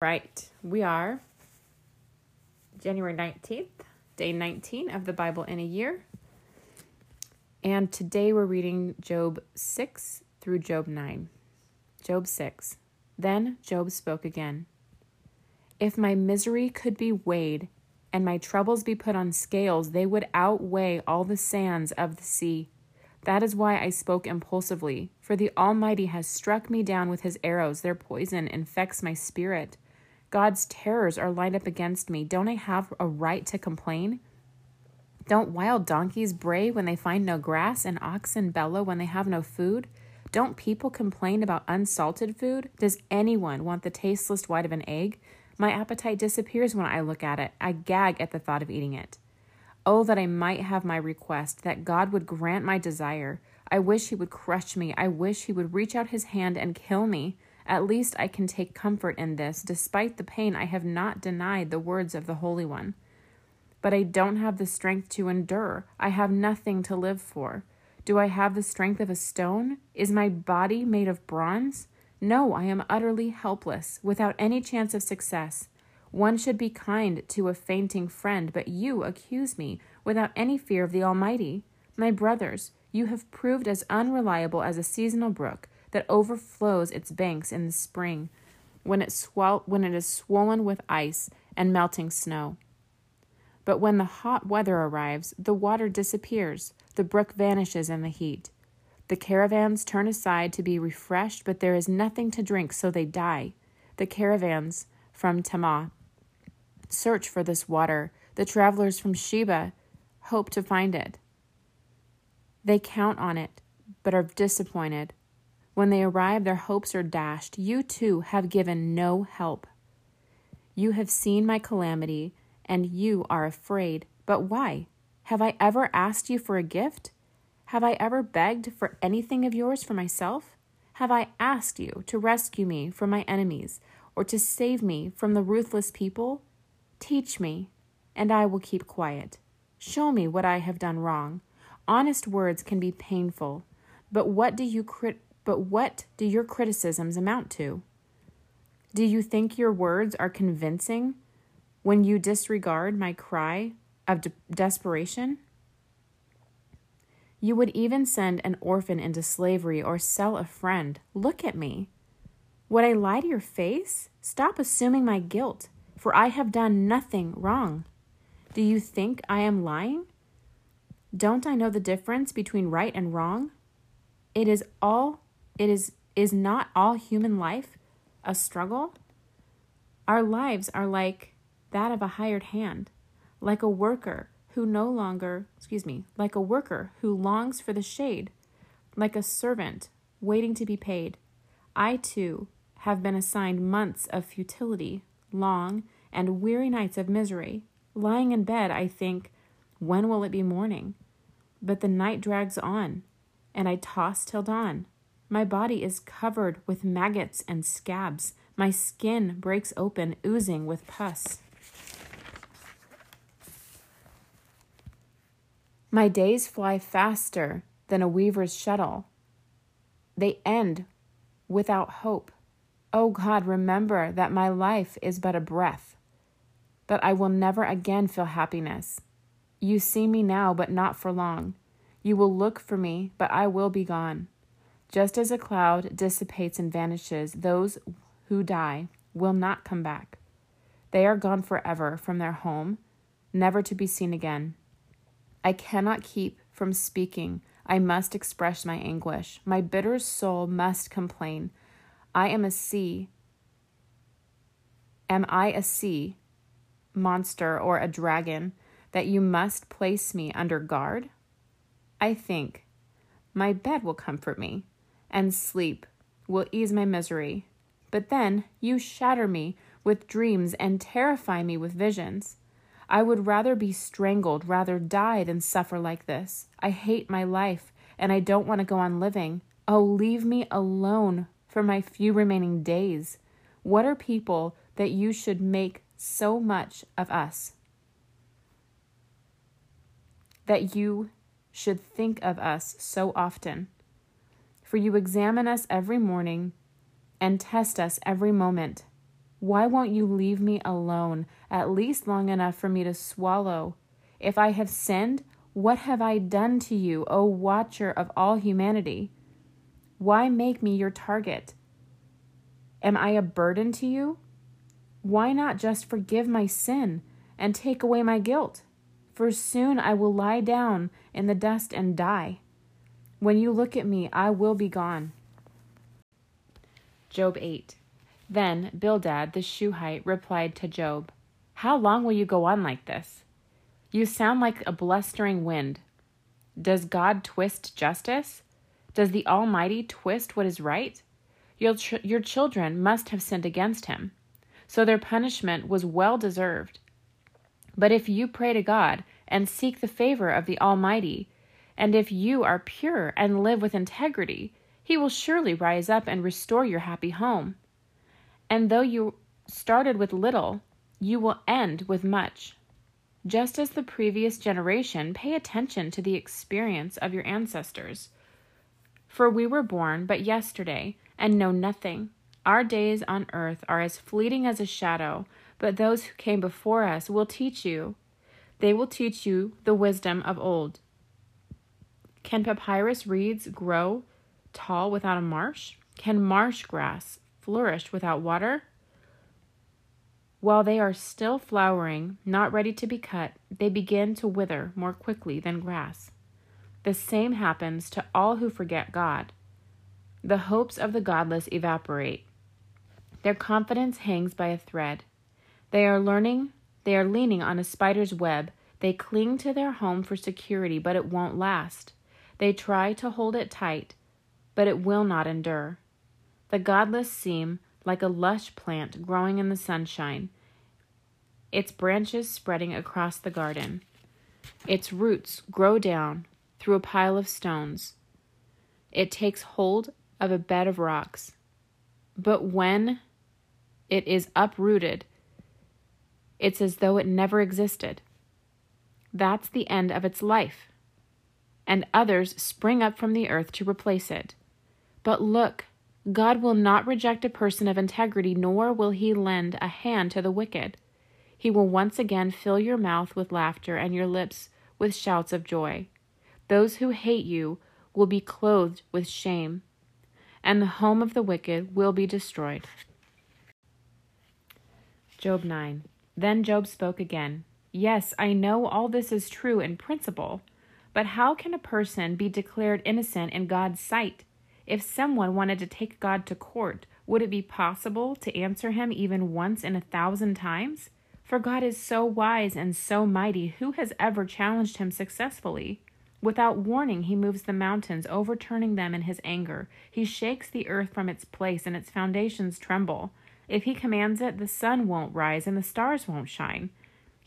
Right. We are January 19th, day 19 of the Bible in a year. And today we're reading Job 6 through Job 9. Job 6. Then Job spoke again. If my misery could be weighed and my troubles be put on scales, they would outweigh all the sands of the sea. That is why I spoke impulsively, for the Almighty has struck me down with his arrows. Their poison infects my spirit. God's terrors are lined up against me. Don't I have a right to complain? Don't wild donkeys bray when they find no grass and oxen bellow when they have no food? Don't people complain about unsalted food? Does anyone want the tasteless white of an egg? My appetite disappears when I look at it. I gag at the thought of eating it. Oh, that I might have my request, that God would grant my desire. I wish He would crush me. I wish He would reach out His hand and kill me. At least I can take comfort in this. Despite the pain, I have not denied the words of the Holy One. But I don't have the strength to endure. I have nothing to live for. Do I have the strength of a stone? Is my body made of bronze? No, I am utterly helpless, without any chance of success. One should be kind to a fainting friend, but you accuse me without any fear of the Almighty. My brothers, you have proved as unreliable as a seasonal brook that overflows its banks in the spring when it, swell, when it is swollen with ice and melting snow. But when the hot weather arrives, the water disappears, the brook vanishes in the heat. The caravans turn aside to be refreshed, but there is nothing to drink, so they die. The caravans from Tema search for this water. The travelers from Sheba hope to find it. They count on it, but are disappointed. When they arrive, their hopes are dashed. You too have given no help. You have seen my calamity, and you are afraid. But why? Have I ever asked you for a gift? Have I ever begged for anything of yours for myself? Have I asked you to rescue me from my enemies, or to save me from the ruthless people? Teach me, and I will keep quiet. Show me what I have done wrong. Honest words can be painful, but what do you crit- but what do your criticisms amount to? Do you think your words are convincing when you disregard my cry of de- desperation? You would even send an orphan into slavery or sell a friend. Look at me. Would I lie to your face? Stop assuming my guilt, for I have done nothing wrong. Do you think I am lying? Don't I know the difference between right and wrong? It is all it is is not all human life a struggle? Our lives are like that of a hired hand, like a worker who no longer, excuse me, like a worker who longs for the shade, like a servant waiting to be paid. I too have been assigned months of futility, long and weary nights of misery. Lying in bed, I think, when will it be morning? But the night drags on, and I toss till dawn. My body is covered with maggots and scabs. My skin breaks open, oozing with pus. My days fly faster than a weaver's shuttle. They end without hope. Oh God, remember that my life is but a breath, that I will never again feel happiness. You see me now, but not for long. You will look for me, but I will be gone. Just as a cloud dissipates and vanishes, those who die will not come back. They are gone forever from their home, never to be seen again. I cannot keep from speaking. I must express my anguish. My bitter soul must complain. I am a sea. Am I a sea monster or a dragon that you must place me under guard? I think my bed will comfort me and sleep will ease my misery. But then you shatter me with dreams and terrify me with visions. I would rather be strangled, rather die than suffer like this. I hate my life, and I don't want to go on living. Oh, leave me alone for my few remaining days. What are people that you should make so much of us? That you should think of us so often? For you examine us every morning and test us every moment. Why won't you leave me alone, at least long enough for me to swallow? If I have sinned, what have I done to you, O watcher of all humanity? Why make me your target? Am I a burden to you? Why not just forgive my sin and take away my guilt? For soon I will lie down in the dust and die. When you look at me, I will be gone. Job 8. Then Bildad the Shuhite replied to Job, How long will you go on like this? You sound like a blustering wind. Does God twist justice? Does the Almighty twist what is right? Your, ch- your children must have sinned against him, so their punishment was well deserved. But if you pray to God and seek the favor of the Almighty, and if you are pure and live with integrity, He will surely rise up and restore your happy home. And though you started with little, you will end with much. Just as the previous generation, pay attention to the experience of your ancestors. For we were born but yesterday and know nothing. Our days on earth are as fleeting as a shadow, but those who came before us will teach you. They will teach you the wisdom of old. Can papyrus reeds grow tall without a marsh? Can marsh grass flourish without water? While they are still flowering, not ready to be cut, they begin to wither more quickly than grass. The same happens to all who forget God. The hopes of the godless evaporate. Their confidence hangs by a thread. They are learning, they are leaning on a spider's web. They cling to their home for security, but it won't last. They try to hold it tight, but it will not endure. The godless seem like a lush plant growing in the sunshine, its branches spreading across the garden. Its roots grow down through a pile of stones. It takes hold of a bed of rocks. But when it is uprooted, it's as though it never existed. That's the end of its life. And others spring up from the earth to replace it. But look, God will not reject a person of integrity, nor will he lend a hand to the wicked. He will once again fill your mouth with laughter and your lips with shouts of joy. Those who hate you will be clothed with shame, and the home of the wicked will be destroyed. Job 9. Then Job spoke again. Yes, I know all this is true in principle, but how can a person be declared innocent in God's sight? If someone wanted to take God to court, would it be possible to answer him even once in a thousand times? For God is so wise and so mighty, who has ever challenged him successfully? Without warning, he moves the mountains, overturning them in his anger. He shakes the earth from its place, and its foundations tremble. If he commands it, the sun won't rise and the stars won't shine.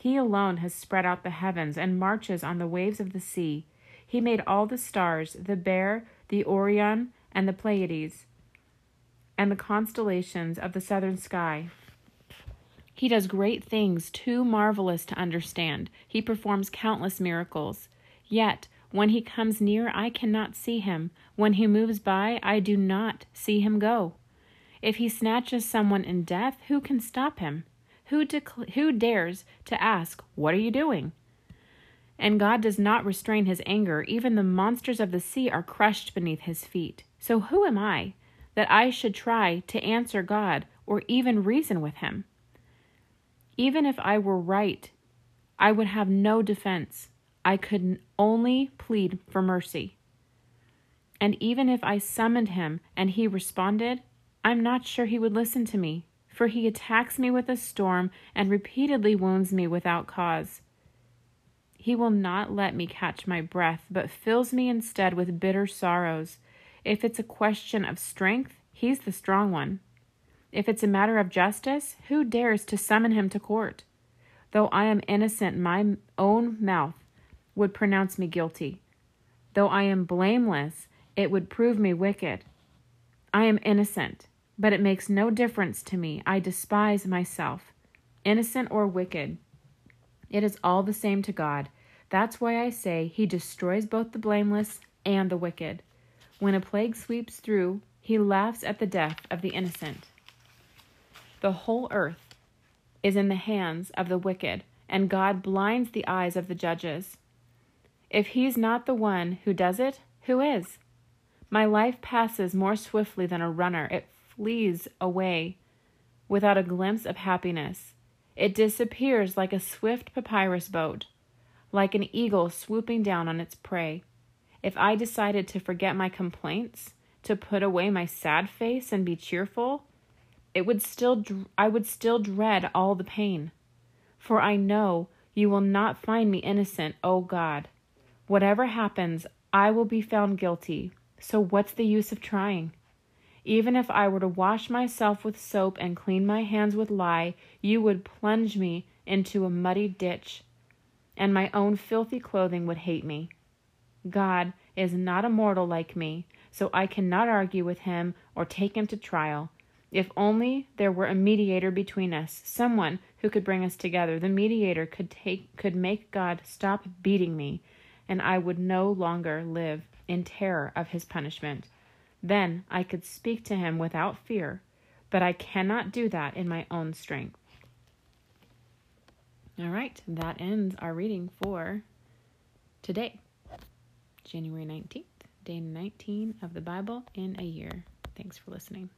He alone has spread out the heavens and marches on the waves of the sea. He made all the stars, the Bear, the Orion, and the Pleiades, and the constellations of the southern sky. He does great things too marvelous to understand. He performs countless miracles. Yet, when he comes near, I cannot see him. When he moves by, I do not see him go. If he snatches someone in death, who can stop him? Who, dec- who dares to ask, What are you doing? And God does not restrain his anger. Even the monsters of the sea are crushed beneath his feet. So who am I that I should try to answer God or even reason with him? Even if I were right, I would have no defense. I could only plead for mercy. And even if I summoned him and he responded, I'm not sure he would listen to me, for he attacks me with a storm and repeatedly wounds me without cause. He will not let me catch my breath, but fills me instead with bitter sorrows. If it's a question of strength, he's the strong one. If it's a matter of justice, who dares to summon him to court? Though I am innocent, my own mouth would pronounce me guilty. Though I am blameless, it would prove me wicked. I am innocent, but it makes no difference to me. I despise myself, innocent or wicked. It is all the same to God. That's why I say he destroys both the blameless and the wicked. When a plague sweeps through, he laughs at the death of the innocent. The whole earth is in the hands of the wicked, and God blinds the eyes of the judges. If he's not the one who does it, who is? My life passes more swiftly than a runner. It flees away without a glimpse of happiness. It disappears like a swift papyrus boat, like an eagle swooping down on its prey. If I decided to forget my complaints, to put away my sad face and be cheerful, it would still I would still dread all the pain. For I know you will not find me innocent, O God. Whatever happens, I will be found guilty. So what's the use of trying? Even if I were to wash myself with soap and clean my hands with lye, you would plunge me into a muddy ditch, and my own filthy clothing would hate me. God is not a mortal like me, so I cannot argue with him or take him to trial. If only there were a mediator between us, someone who could bring us together. The mediator could take could make God stop beating me, and I would no longer live in terror of his punishment. Then I could speak to him without fear, but I cannot do that in my own strength. All right, that ends our reading for today, January 19th, day 19 of the Bible in a year. Thanks for listening.